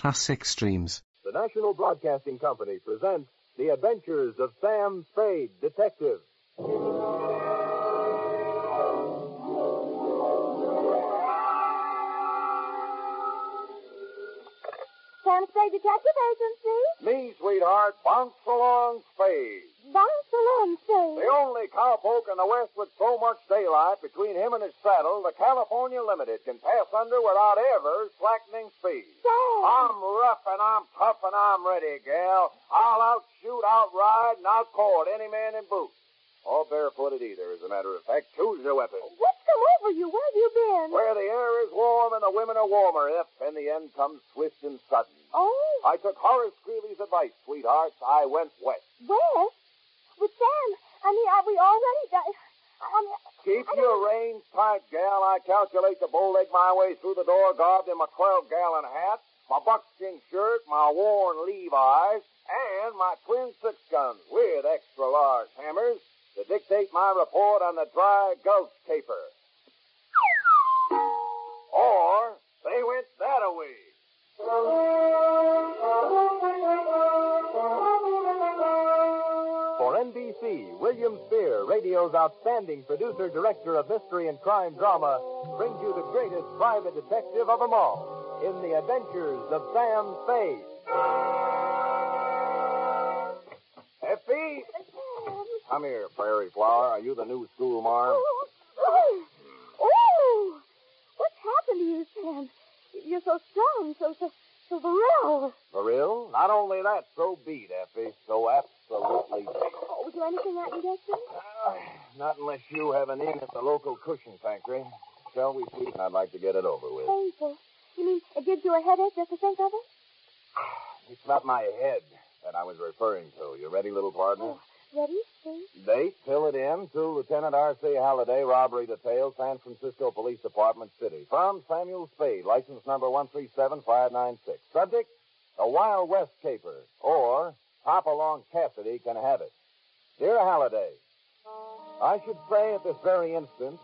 classic streams. The National Broadcasting Company presents The Adventures of Sam Spade, Detective. Sam Spade Detective Agency. Me, sweetheart, bounce along Spade. Bounce along. The only cowpoke in the West with so much daylight between him and his saddle, the California Limited can pass under without ever slackening speed. Sam. I'm rough and I'm tough and I'm ready, gal. I'll outshoot, outride, and outcourt any man in boots. Or barefooted either, as a matter of fact. Choose your weapon. What's come over you? Where have you been? Where the air is warm and the women are warmer, if in the end comes swift and sudden. Oh, I took Horace Greeley's advice, sweetheart. I went west. west? With Sam. I mean, are we already di- I mean, Keep I your reins tight, gal. I calculate to bowleg my way through the door, garbed in my 12-gallon hat, my buckskin shirt, my worn Levi's, and my twin six guns with extra large hammers to dictate my report on the dry gulch caper. Or they went that away. NBC, William Spier, radio's outstanding producer director of mystery and crime drama, brings you the greatest private detective of them all in the adventures of Sam Spade. Effie! Come here, Prairie Flower. Are you the new school marm? Oh, oh, oh. What's happened to you, Sam? You're so strong, so, so, so virile. For real? Not only that, so beat, Effie. So absolutely beat. Was there anything I can get you? Uh, not unless you have an in at the local cushion factory. Shall we see? I'd like to get it over with. Painful. You mean it gives you a headache just to think of it? It's not my head that I was referring to. You ready, little partner? Oh, ready? See? Date, fill it in to Lieutenant R.C. Halliday, robbery detail, San Francisco Police Department City. Firm Samuel Spade, license number 137596. Subject, a Wild West caper, or Hopalong Cassidy can have it. Dear Halliday, I should say at this very instant,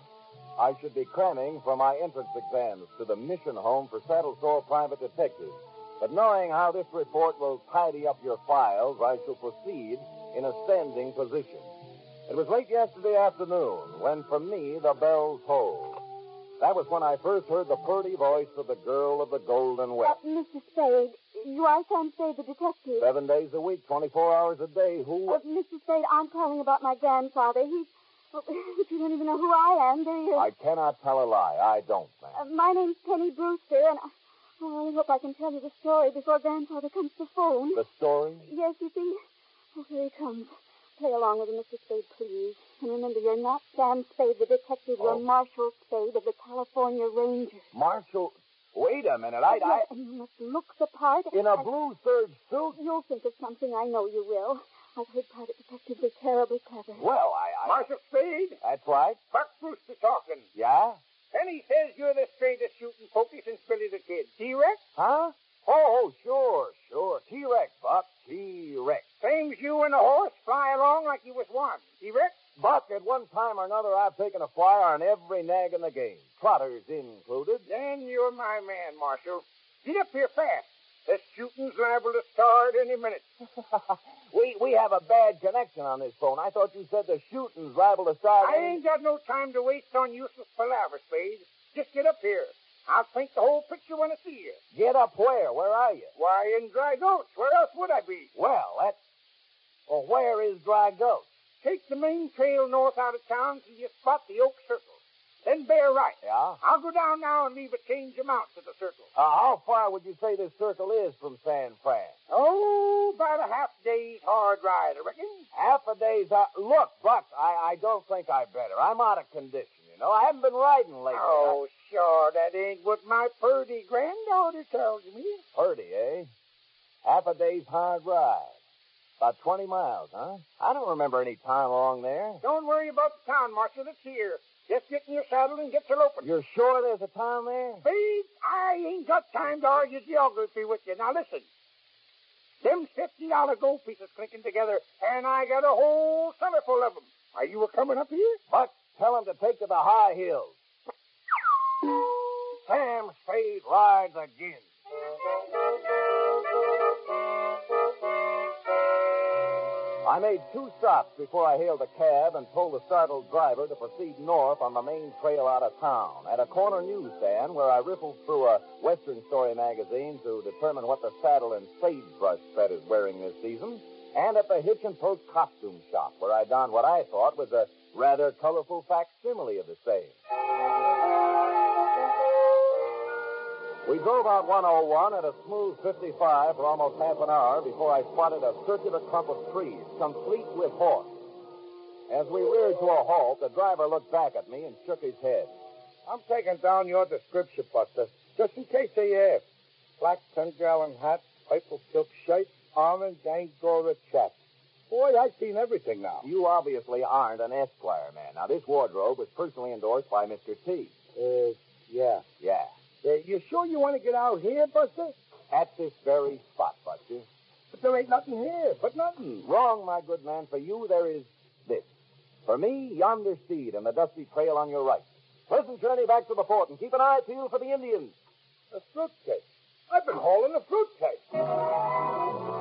I should be cramming for my entrance exams to the mission home for saddle sore private detectives. But knowing how this report will tidy up your files, I shall proceed in a standing position. It was late yesterday afternoon when, for me, the bells tolled. That was when I first heard the purty voice of the girl of the Golden Uh, West. Mr. Spade, you are Sam Spade, the detective. Seven days a week, 24 hours a day. Who? Uh, Mr. Spade, I'm calling about my grandfather. He's. Well, but you don't even know who I am, do you? I cannot tell a lie. I don't, Uh, my name's Penny Brewster, and I, oh, I hope I can tell you the story before Grandfather comes to phone. The story? Yes, you see. Oh, here he comes. Play along with him, Mr. Spade, please. And remember, you're not Sam Spade, the detective. Oh. You're Marshal Spade of the California Rangers. Marshal. Wait a minute. I. Yes, and you must look the part. I in a blue serge suit? You'll think of something. I know you will. I've heard private detectives are terribly clever. Well, I. I... Marshal Spade, That's right. Buck Brewster talking. Yeah? Penny says you're the straightest shooting pokey since Billy the Kid. T-Rex? Huh? Oh, oh, sure, sure. T-Rex, Buck. T-Rex. Same's you and the horse fly along like you was one. T-Rex? Buck, at one time or another, I've taken a flyer on every nag in the game. Trotters included. Then you're my man, Marshal. Get up here fast. This shooting's liable to start any minute. we we have a bad connection on this phone. I thought you said the shooting's liable to start. I ain't got no time to waste on useless palaver, Spade. Just get up here. I'll paint the whole picture when I see you. Get up where? Where are you? Why, in Dry Gulch. Where else would I be? Well, that's. Well, where is Dry Gulch? Take the main trail north out of town till you spot the Oak Circle. Then bear right. Yeah? I'll go down now and leave a change amount at the circle. Uh, how far would you say this circle is from San Fran? Oh, about a half day's hard ride, I reckon. Half a day's. Uh, look, Buck, I, I don't think I better. I'm out of condition, you know. I haven't been riding lately. Oh, sure, that ain't what my purdy granddaughter tells me. Purdy, eh? Half a day's hard ride. About 20 miles, huh? I don't remember any time along there. Don't worry about the town, Marshal. It's here. Just get in your saddle and get to loping. You're sure there's a town there? Spade, I ain't got time to argue geography with you. Now listen. Them fifty dollar gold pieces clinking together, and I got a whole cellar full of them. Are you a coming up here? Buck, Tell him to take to the high hills. Sam Spade rides again. I made two stops before I hailed a cab and told the startled driver to proceed north on the main trail out of town at a corner newsstand where I riffled through a Western Story magazine to determine what the saddle and sagebrush set is wearing this season, and at the Hitch and Post costume shop where I donned what I thought was a rather colorful facsimile of the same. We drove out 101 at a smooth 55 for almost half an hour before I spotted a circular clump of trees, complete with horse. As we reared to a halt, the driver looked back at me and shook his head. I'm taking down your description, Buster, just in case they ask. Black 10-gallon hat, purple silk shirt, orange Angora chaps. Boy, I've seen everything now. You obviously aren't an Esquire man. Now, this wardrobe was personally endorsed by Mr. T. Uh, yeah. Yeah. Uh, you sure you want to get out here, Buster? At this very spot, Buster. But there ain't nothing here, but nothing. Wrong, my good man. For you, there is this. For me, yonder steed and the dusty trail on your right. Pleasant journey back to the fort, and keep an eye peeled for the Indians. A fruitcake. I've been hauling a fruitcake.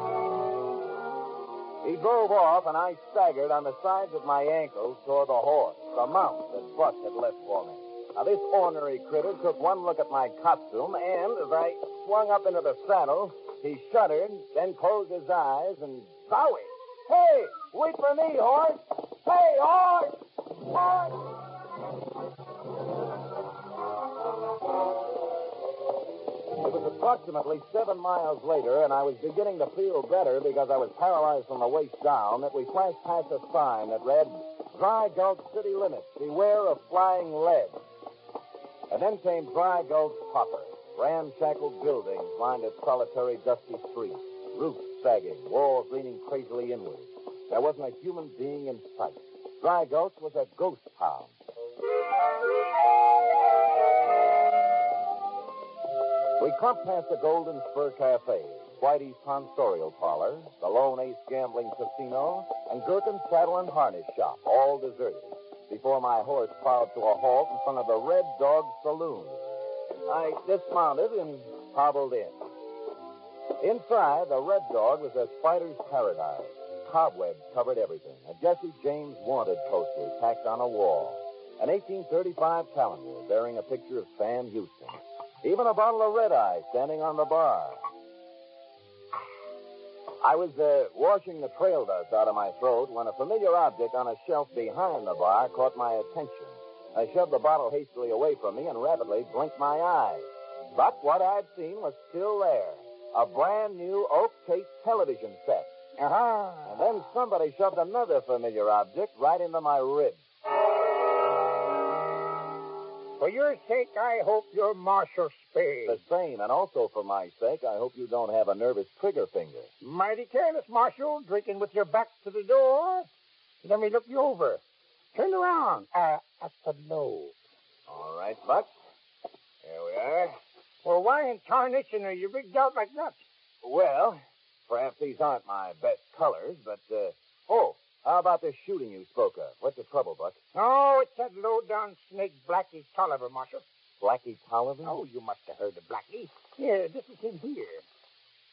He drove off, and I staggered on the sides of my ankles toward the horse, the mount that Buck had left for me. Now, this ornery critter took one look at my costume, and as I swung up into the saddle, he shuddered, then closed his eyes, and zowie! Hey, wait for me, horse! Hey, horse! Horse! Approximately seven miles later, and I was beginning to feel better because I was paralyzed from the waist down, that we flashed past a sign that read, Dry Gulch City Limits, beware of flying lead. And then came Dry Gulch proper. ramshackle buildings lined its solitary, dusty streets, roofs sagging, walls leaning crazily inward. There wasn't a human being in sight. Dry Gulch was a ghost town. We clumped past the Golden Spur Cafe, Whitey's Tonsorial Parlor, the Lone Ace Gambling Casino, and Gherkin's Saddle and Harness Shop, all deserted, before my horse plowed to a halt in front of the Red Dog Saloon. I dismounted and hobbled in. Inside, the Red Dog was a spider's paradise. Cobwebs covered everything. A Jesse James wanted poster tacked on a wall. An 1835 calendar bearing a picture of Sam Houston. Even a bottle of red eye standing on the bar. I was uh, washing the trail dust out of my throat when a familiar object on a shelf behind the bar caught my attention. I shoved the bottle hastily away from me and rapidly blinked my eyes. But what I'd seen was still there. A brand new oak case television set. Uh-huh. And then somebody shoved another familiar object right into my ribs. For your sake, I hope you're Marshal Spade. The same, and also for my sake, I hope you don't have a nervous trigger finger. Mighty careless, Marshal, drinking with your back to the door. Let me look you over. Turn around. Uh, at the nose. All right, Buck. Here we are. Well, why in tarnation are you rigged out like that? Well, perhaps these aren't my best colors, but, uh, oh, how about the shooting you spoke of? What's the trouble, Buck? Oh, it's that low-down snake Blackie Tolliver, Marshal. Blackie Tolliver? Oh, you must have heard of Blackie. Here, this is him here.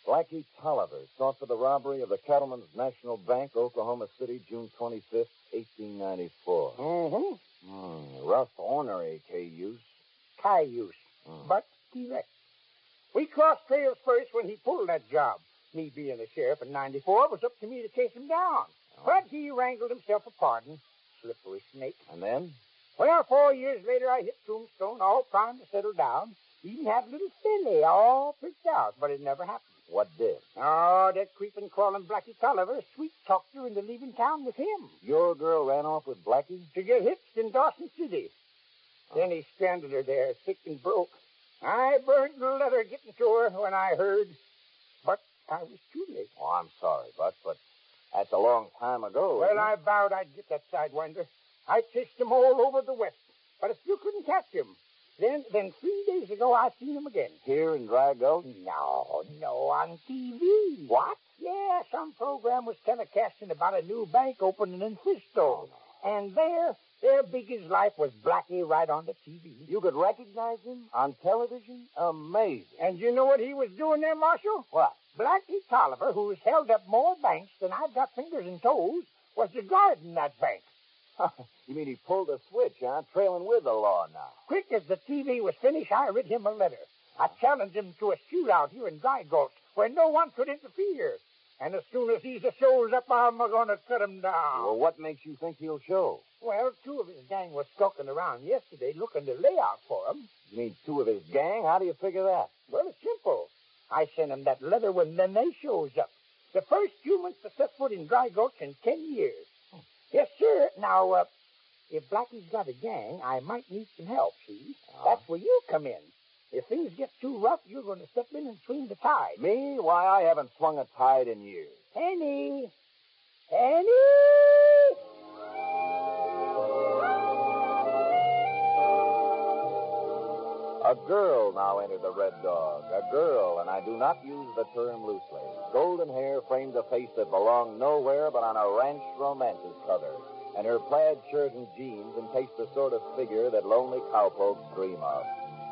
Blackie Tolliver, sought for the robbery of the Cattlemen's National Bank, Oklahoma City, June 25th, 1894. Mm-hmm. Hmm, rough ornery, Cayuse. Cayuse, Hmm. but direct. We crossed trails first when he pulled that job. Me being the sheriff in 94, it was up to me to chase him down. But he wrangled himself a pardon. Slippery snake. And then? Well, four years later, I hit Tombstone, all primed to settle down. Even had a little filly all picked out, but it never happened. What did? Oh, that creeping, crawling Blackie Tolliver sweet talked her into leaving town with him Your girl ran off with Blackie? to get hitched in Dawson City. Oh. Then he stranded her there, sick and broke. I burned the letter getting to her when I heard, but I was too late. Oh, I'm sorry, Buck, but that's a long time ago. Well? I vowed I'd get that sidewinder. I chased him all over the West, but I still couldn't catch him. Then, then three days ago, I seen him again. Here in Dry Gulch? No, no, on TV. What? Yeah, some program was telecasting about a new bank opening in Frisco. Oh, and there, there big as life was Blackie right on the TV. You could recognize him on television? Amazing. And you know what he was doing there, Marshal? What? Blackie Tolliver, who's held up more banks than I've got fingers and toes, was the guard in that bank. you mean he pulled a switch, huh? Trailing with the law now. Quick as the TV was finished, I writ him a letter. I challenged him to a shootout here in Dry Gulch where no one could interfere. And as soon as he shows up, I'm going to cut him down. Well, what makes you think he'll show? Well, two of his gang was skulking around yesterday looking to lay out for him. You mean two of his gang? How do you figure that? Well, it's simple. I sent him that letter when then they shows up. The first humans to set foot in Dry Gulch in ten years. Yes, sir. Now, uh, if Blackie's got a gang, I might need some help, see? Oh. That's where you come in. If things get too rough, you're going to step in and swing the tide. Me? Why, I haven't swung a tide in years. Penny! Penny! A girl now entered the Red Dog. A girl, and I do not use the term loosely. Golden hair framed a face that belonged nowhere but on a ranch romance's cover. And her plaid shirt and jeans encased the sort of figure that lonely cowpokes dream of.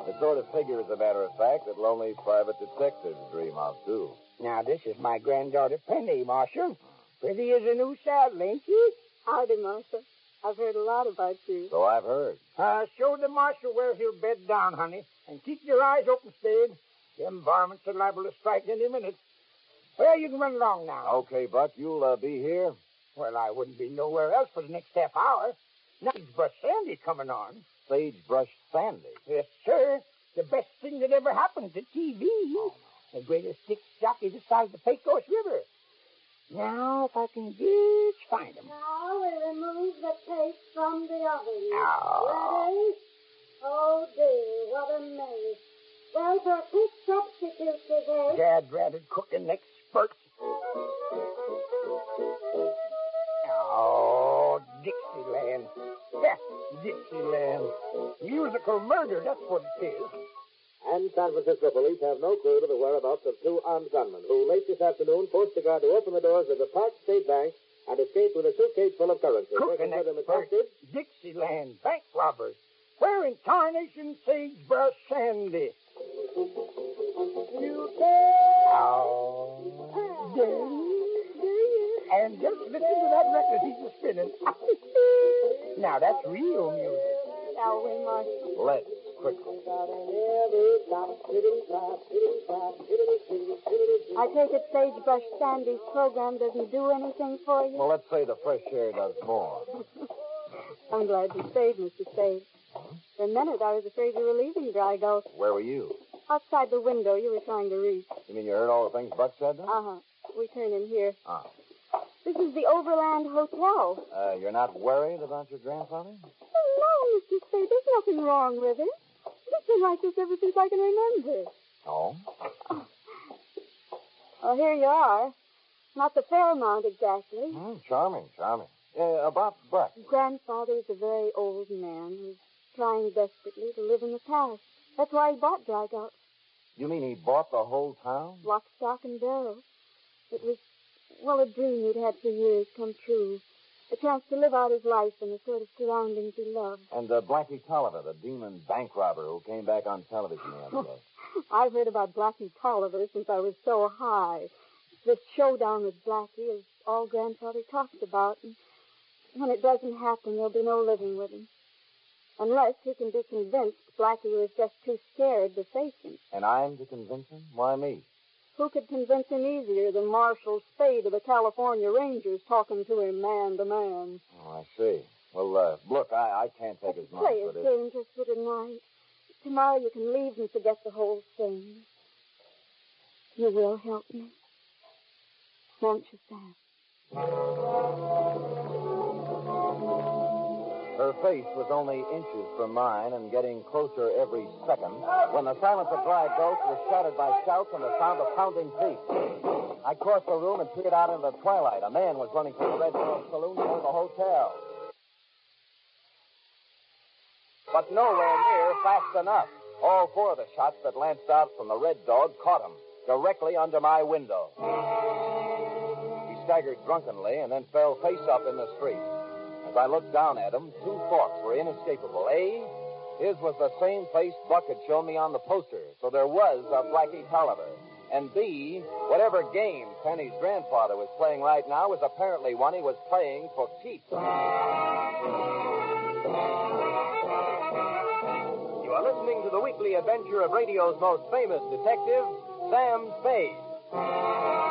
The sort of figure, as a matter of fact, that lonely private detectives dream of, too. Now, this is my granddaughter, Penny, Marshal. Pretty as a new saddle, ain't she? Howdy, Marshal. I've heard a lot about you. So I've heard. Uh, show the marshal where he'll bed down, honey, and keep your eyes open, Spade. Them varmints are liable to strike any minute. Well, you can run along now. Okay, Buck, you'll uh, be here? Well, I wouldn't be nowhere else for the next half hour. Now, but Sandy coming on. Sagebrush Sandy. Yes, sir. The best thing that ever happened to TV. The greatest stick jockey this side of the Pecos River. Now, if I can just find him. Now we remove the tape from the oven. Now. Ready? Oh dear, what a mess. Well, for a quick substitute today. Dad ratted cooking expert. Oh, Dixieland. Yeah, Dixieland. Musical murder, that's what it is. And San Francisco police have no clue to the whereabouts of two armed gunmen who late this afternoon forced the guard to open the doors of the Park State Bank and escape with a suitcase full of currency. Cooking Taking with them as expert. Dixieland. Bank robbers. Where in tarnation sagebrush Sandy? You can. Oh, And just listen to that record he's a spinning. now that's real music. Shall we, Marshal? Let's, quickly. I take it Sagebrush Sandy's program doesn't do anything for you? Well, let's say the fresh air does more. I'm glad you stayed, Mr. Spade. For a minute, I was afraid you were leaving Dry Gulch. Where were you? Outside the window you were trying to reach. You mean you heard all the things Buck said then? Uh-huh. We turn in here. Ah. This is the Overland Hotel. Uh, you're not worried about your grandfather? Oh, no, Mr. Spade. There's nothing wrong with him. He's been like this ever since I can remember. Oh? Well, here you are. Not the Fairmont exactly. Hmm, charming, charming. Uh, about Buck. Grandfather's a very old man who's trying desperately to live in the past. That's why he bought Dry Gulch. You mean he bought the whole town? Lock, stock, and barrel. It was, well, a dream he'd had for years come true. A chance to live out his life in the sort of surroundings he loved. And uh, Blackie Tolliver, the demon bank robber who came back on television the other day. I've heard about Blackie Tolliver since I was so high. This showdown with Blackie is all Grandfather talks about. And when it doesn't happen, there'll be no living with him. Unless he can be convinced Blackie was just too scared to face him. And I'm to convince him? Why me? Who could convince him easier than Marshal Spade of the California Rangers talking to him man to man? Oh, I see. Well, uh, look, I, I can't take his money Play his this. game just for tonight. Tomorrow you can leave and forget the whole thing. You will help me. Won't you, Sam? Her face was only inches from mine and getting closer every second when the silence of Dry Gulch was shattered by shouts and the sound of pounding feet. I crossed the room and peered out into the twilight. A man was running from the Red Dog Saloon toward the hotel. But nowhere near fast enough. All four of the shots that lanced out from the Red Dog caught him directly under my window. He staggered drunkenly and then fell face up in the street. As I looked down at him, two thoughts were inescapable. A, his was the same face Buck had shown me on the poster, so there was a Blackie Tolliver. And B, whatever game Penny's grandfather was playing right now was apparently one he was playing for keeps. You are listening to the weekly adventure of radio's most famous detective, Sam Spade.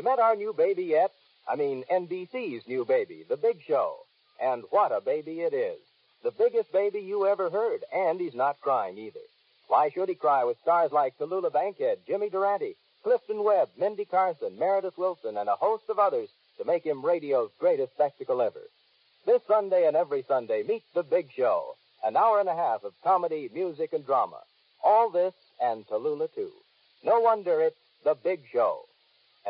You met our new baby yet? I mean, NBC's new baby, The Big Show. And what a baby it is. The biggest baby you ever heard, and he's not crying either. Why should he cry with stars like Tallulah Bankhead, Jimmy Durante, Clifton Webb, Mindy Carson, Meredith Willson, and a host of others to make him radio's greatest spectacle ever? This Sunday and every Sunday, meet The Big Show, an hour and a half of comedy, music, and drama. All this and Tallulah, too. No wonder it's The Big Show.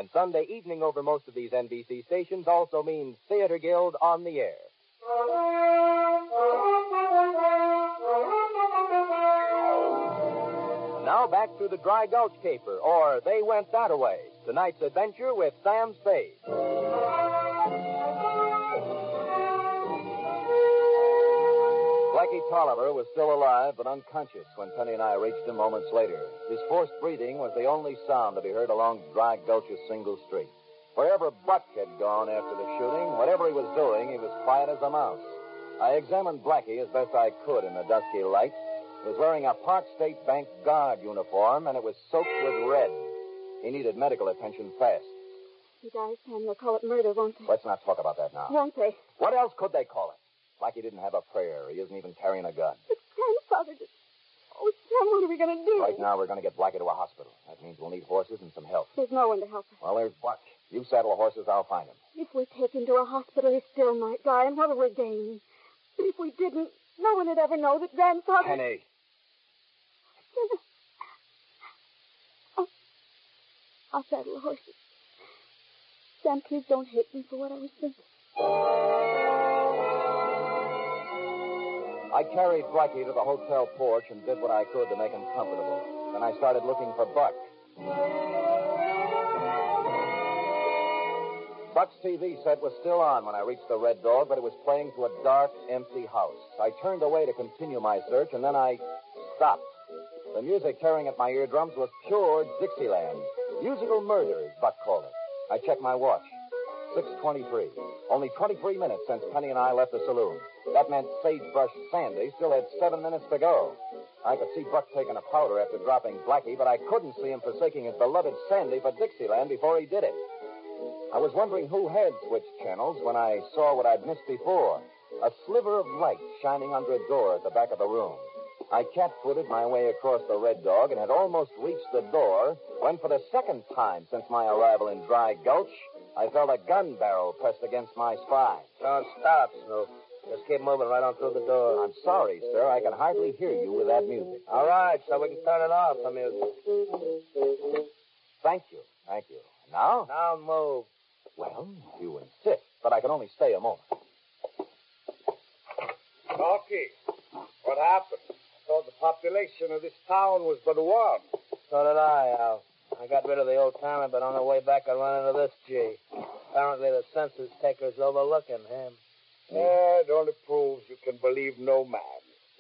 And Sunday evening over most of these NBC stations also means Theater Guild on the air. Now back to the Dry Gulch Caper, or They Went That Away. Tonight's adventure with Sam Spade. Blackie Tolliver was still alive but unconscious when Penny and I reached him moments later. His forced breathing was the only sound to be heard along Dry Gulch's single street. Wherever Buck had gone after the shooting, whatever he was doing, he was quiet as a mouse. I examined Blackie as best I could in the dusky light. He was wearing a Park State Bank guard uniform, and it was soaked with red. He needed medical attention fast. He dies, Sam. They'll call it murder, won't they? Let's not talk about that now. Won't they? What else could they call it? Blackie didn't have a prayer. He isn't even carrying a gun. But grandfather just... Oh, Sam, what are we going to do? Right now, we're going to get Blackie to a hospital. That means we'll need horses and some help. There's no one to help us. Well, there's Buck. You saddle the horses, I'll find him. If we take him to a hospital, he still might die, and what will we gain? But if we didn't, no one would ever know that grandfather... Penny. I'll, I'll saddle the horses. Sam, please don't hate me for what I was thinking. I carried Blackie to the hotel porch and did what I could to make him comfortable. Then I started looking for Buck. Buck's TV set was still on when I reached the Red Dog, but it was playing to a dark, empty house. I turned away to continue my search, and then I stopped. The music tearing at my eardrums was pure Dixieland. Musical murder, as Buck called it. I checked my watch. 6.23. Only 23 minutes since Penny and I left the saloon. That meant Sagebrush Sandy still had seven minutes to go. I could see Buck taking a powder after dropping Blackie, but I couldn't see him forsaking his beloved Sandy for Dixieland before he did it. I was wondering who had switched channels when I saw what I'd missed before. A sliver of light shining under a door at the back of the room. I cat-footed my way across the Red Dog and had almost reached the door when, for the second time since my arrival in Dry Gulch, I felt a gun barrel pressed against my spine. Don't stop, Snoop. Just keep moving right on through the door. I'm sorry, sir. I can hardly hear you with that music. All right, so we can turn it off, the music. Thank you. Thank you. Now? Now move. Well, you insist, but I can only stay a moment. Rocky, what happened? I thought the population of this town was but one. So did I, Al. I got rid of the old timer, but on the way back I run into this G. Apparently the census taker's overlooking him. Yeah, it only proves you can believe no man.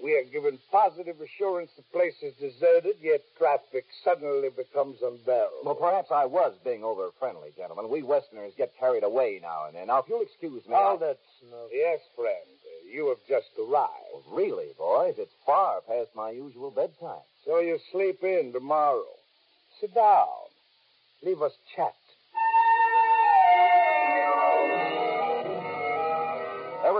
We are given positive assurance the place is deserted, yet traffic suddenly becomes unbearable. Well, perhaps I was being over friendly, gentlemen. We Westerners get carried away now and then. Now, if you'll excuse me. I... it, Snoop. Yes, friend. You have just arrived. Well, really, boys, it's far past my usual bedtime. So you sleep in tomorrow. Sit down. Leave us chat.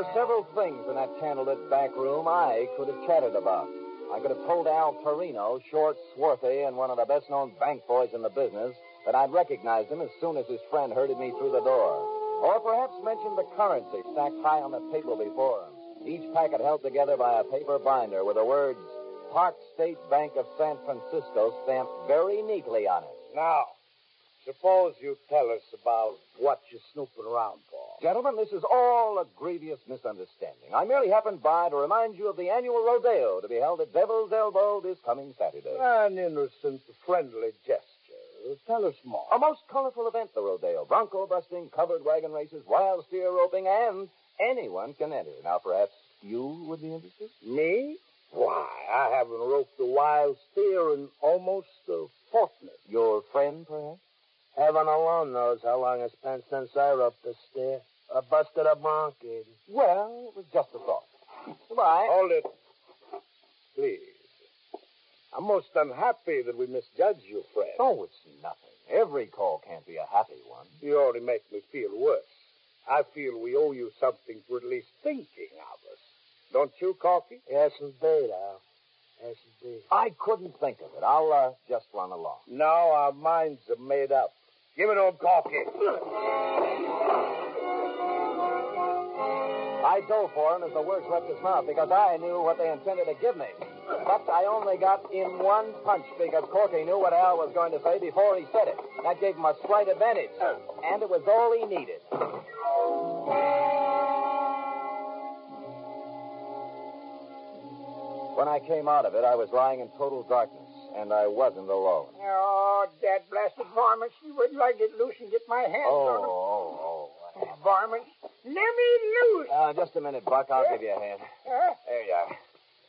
Were several things in that candlelit back room I could have chatted about. I could have told Al Torino, short, swarthy, and one of the best known bank boys in the business, that I'd recognize him as soon as his friend herded me through the door. Or perhaps mention the currency stacked high on the table before him, each packet held together by a paper binder with the words Park State Bank of San Francisco stamped very neatly on it. Now, suppose you tell us about what you're snooping around for. Gentlemen, this is all a grievous misunderstanding. I merely happened by to remind you of the annual rodeo to be held at Devil's Elbow this coming Saturday. An innocent, friendly gesture. Tell us more. A most colorful event, the rodeo. Bronco busting, covered wagon races, wild steer roping, and anyone can enter. Now, perhaps you would be interested? Me? Why, I haven't roped a wild steer in almost a fortnight. Your friend, perhaps? Heaven alone knows how long I spent since I roped the steer. I busted a bronco. Well, it was just a thought. Goodbye. Hold it. Please. I'm most unhappy that we misjudged you, Fred. Oh, it's nothing. Every call can't be a happy one. You only make me feel worse. I feel we owe you something for at least thinking of us. Don't you, Corky? Yes, indeed, Al. Yes, indeed. I couldn't think of it. I'll uh, just run along. No, our minds are made up. Give it him, Corky. I dove for him as the words left his mouth because I knew what they intended to give me. But I only got in one punch because Corky knew what Al was going to say before he said it. That gave him a slight advantage. And it was all he needed. When I came out of it, I was lying in total darkness, and I wasn't alone. Oh, that blasted varmints. You wouldn't like get loose and get my hands Oh, on them. oh, oh. Varmints. Let me loose. Uh, just a minute, Buck. I'll give you a hand. Huh? There you are.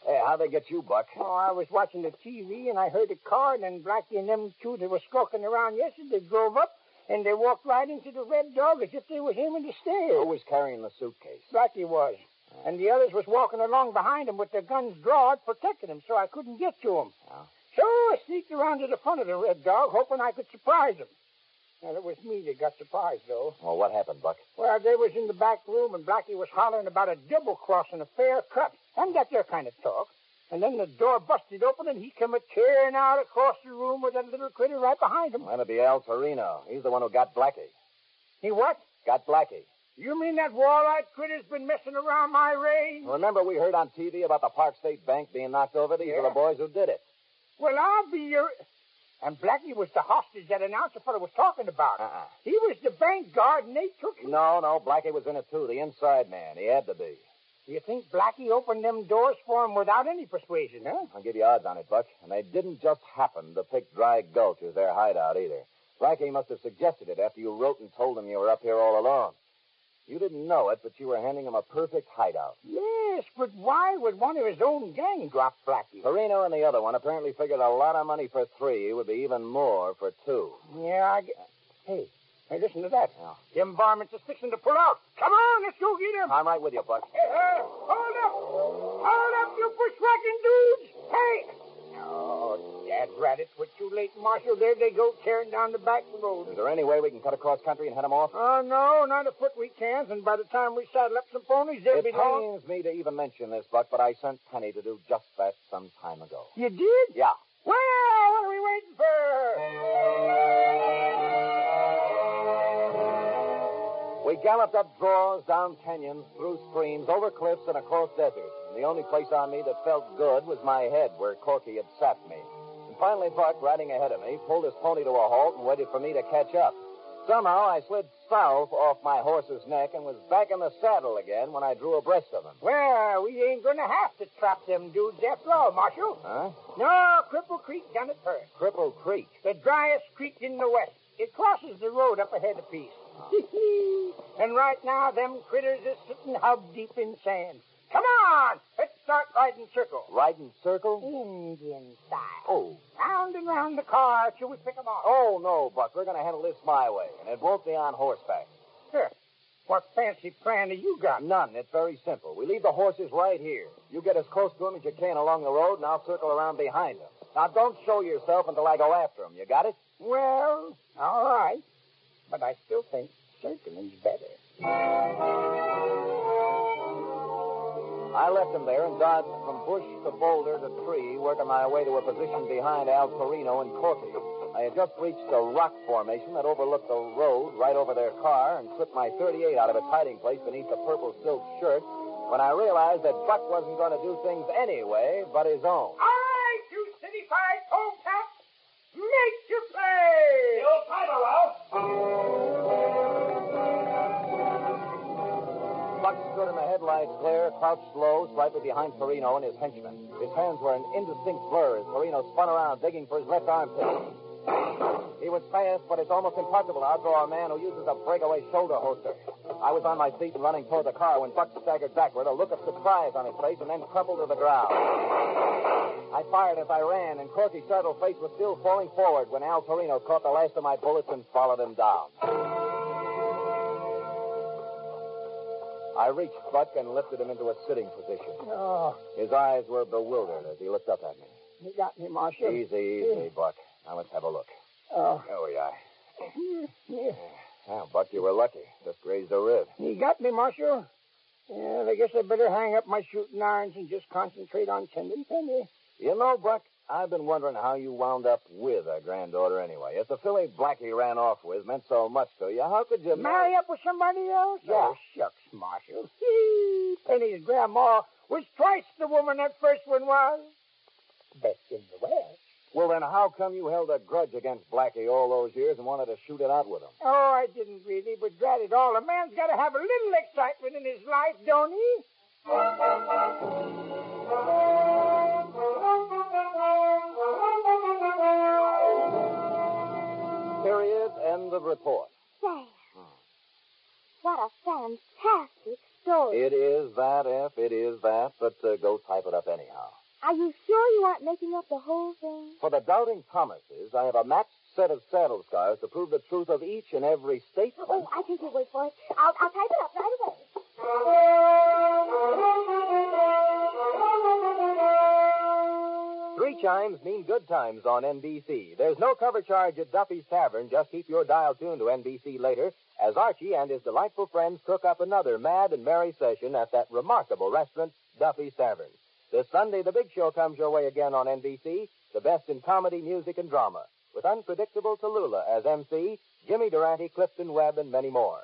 Hey, how'd they get you, Buck? Oh, I was watching the TV and I heard a car, and then Blackie and them two that were skulking around yesterday drove up, and they walked right into the Red Dog as if they was aiming to steal. Who was carrying the suitcase? Blackie was. And the others was walking along behind him with their guns drawn, protecting him, so I couldn't get to him. Yeah. So I sneaked around to the front of the Red Dog, hoping I could surprise them. Well, it was me that got surprised, though. Well, what happened, Buck? Well, they was in the back room, and Blackie was hollering about a double cross and a fair cut. And that there kind of talk. And then the door busted open, and he come a tearing out across the room with that little critter right behind him. That'd be Al Torino. He's the one who got Blackie. He what? Got Blackie. You mean that wall-eyed critter's been messing around my range? Remember we heard on TV about the Park State Bank being knocked over? These are the boys who did it. Well, I'll be your... And Blackie was the hostage that announcer fellow was talking about. Uh-uh. He was the bank guard, and they took him. No, no, Blackie was in it too. The inside man. He had to be. Do you think Blackie opened them doors for him without any persuasion, huh? I'll give you odds on it, Buck. And they didn't just happen to pick Dry Gulch as their hideout either. Blackie must have suggested it after you wrote and told him you were up here all alone. You didn't know it, but you were handing him a perfect hideout. Yes, but why would one of his own gang drop Blackie? Torino and the other one apparently figured a lot of money for three would be even more for two. Yeah, I get... Hey, hey, listen to that. Yeah. Them varmints is fixing to pull out. Come on, let's go get him. I'm right with you, Buck. Hey, hey, hold up. Hold up, you bushwhacking dudes. Hey. Oh, dad rat, it's what too late, Marshal. There they go, tearing down the back road. Is there any way we can cut across country and head them off? Oh, no, not a foot we can, and by the time we saddle up some ponies, they'll It be long. pains me to even mention this, Buck, but I sent Penny to do just that some time ago. You did? Yeah. Well, what are we waiting for? We galloped up draws, down canyons, through streams, over cliffs, and across deserts. And the only place on me that felt good was my head, where Corky had sapped me. And finally, Buck, riding ahead of me, pulled his pony to a halt and waited for me to catch up. Somehow, I slid south off my horse's neck and was back in the saddle again when I drew abreast of him. Well, we ain't gonna have to trap them dudes after all, Marshal. Huh? No, Cripple Creek done it first. Cripple Creek. The driest creek in the west. It crosses the road up ahead a piece. and right now, them critters is sitting hub deep in sand. Come on, let's start riding circle. Riding circle? Indian style. Oh. Round and round the car till we pick 'em off. Oh, no, Buck. We're going to handle this my way, and it won't be on horseback. Sure. What fancy plan have you got? None. It's very simple. We leave the horses right here. You get as close to them as you can along the road, and I'll circle around behind them. Now, don't show yourself until I go after them. You got it? Well, all right. But I still think circling's better. I left him there and dodged from bush to boulder to tree, working my way to a position behind Al Torino and Corky. I had just reached a rock formation that overlooked the road right over their car and slipped my 38 out of its hiding place beneath the purple silk shirt when I realized that Buck wasn't going to do things anyway but his own. Headlights glare, crouched low, slightly behind Torino and his henchmen. His hands were an indistinct blur as Torino spun around, digging for his left armpit. He was fast, but it's almost impossible to outdraw a man who uses a breakaway shoulder holster. I was on my feet and running toward the car when Buck staggered backward, a look of surprise on his face, and then crumpled to the ground. I fired as I ran, and Corky's startled face was still falling forward when Al Torino caught the last of my bullets and followed him down. I reached Buck and lifted him into a sitting position. Oh, His eyes were bewildered as he looked up at me. you got me, Marshal. Easy, easy, Buck. Now let's have a look. Oh, There we are. yeah. Well, Buck, you were lucky. Just grazed a rib. You got me, Marshal. Yeah, I guess I better hang up my shooting irons and just concentrate on tending Penny. You know, Buck, I've been wondering how you wound up with a granddaughter anyway. If the filly Blackie ran off with meant so much to you, how could you Marry up with somebody else? Yeah. Oh, shucks, Marshal. Penny's grandma was twice the woman that first one was. Best in the West. Well, then how come you held a grudge against Blackie all those years and wanted to shoot it out with him? Oh, I didn't really, but drat it all, a man's got to have a little excitement in his life, don't he? Period. End of report. Sam. What a fantastic story. It is that, F. It is that. But uh, go type it up anyhow. Are you sure you aren't making up the whole thing? For the doubting Thomases, I have a matched set of saddle scars to prove the truth of each and every statement. Oh, I think you'll wait for it. I'll, I'll type it up right away. Three chimes mean good times on NBC. There's no cover charge at Duffy's Tavern. Just keep your dial tuned to NBC later as Archie and his delightful friends cook up another mad and merry session at that remarkable restaurant, Duffy's Tavern. This Sunday, the big show comes your way again on NBC, the best in comedy, music, and drama, with unpredictable Tallulah as MC, Jimmy Durante, Clifton Webb, and many more.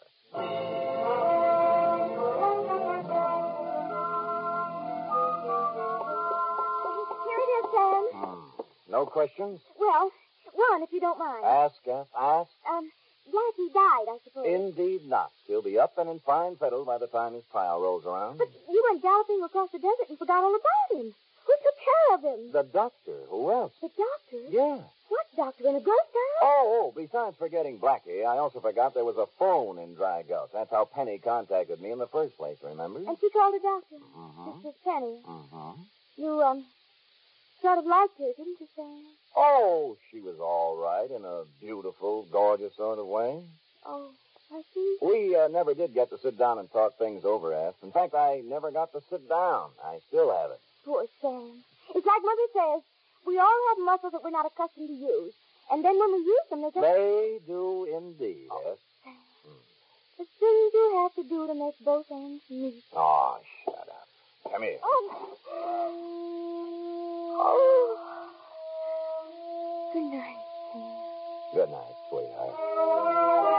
No questions? Well, one, if you don't mind. Ask, F. Ask. Um, Blackie died, I suppose. Indeed not. He'll be up and in fine fettle by the time his pile rolls around. But you went galloping across the desert and forgot all about him. Who took care of him? The doctor. Who else? The doctor? Yeah. What doctor? In a ghost town? Oh, oh, besides forgetting Blackie, I also forgot there was a phone in Dry Gulch. That's how Penny contacted me in the first place, remember? And she called a doctor. Mm-hmm. This is Penny. Mm-hmm. You, um, sort of liked her, didn't you, Sam? Oh, she was all right in a beautiful, gorgeous sort of way. Oh, I see. We uh, never did get to sit down and talk things over, F. In fact, I never got to sit down. I still haven't. Poor Sam. It's like Mother says. We all have muscles that we're not accustomed to use. And then when we use them, they just... They do indeed, F. The things you have to do to make both ends meet. Oh, shut up. Come here. Oh. Oh. Good night, Sam. Good night, sweetheart.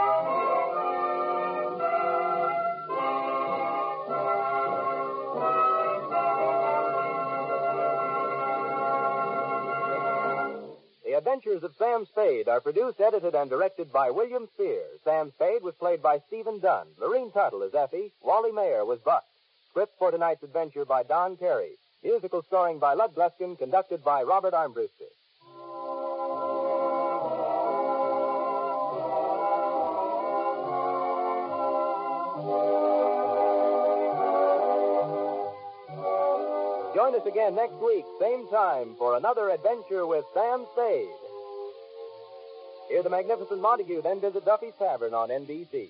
The Adventures of Sam Spade are produced, edited, and directed by William Spier. Sam Spade was played by Stephen Dunne. Lurene Tuttle is Effie. Wally Maher was Buck. Script for tonight's adventure by Don Carey. Musical scoring by Lud Gluskin, conducted by Robert Armbruster. Join us again next week, same time, for another adventure with Sam Spade. Hear the magnificent Montague, then visit Duffy's Tavern on NBC.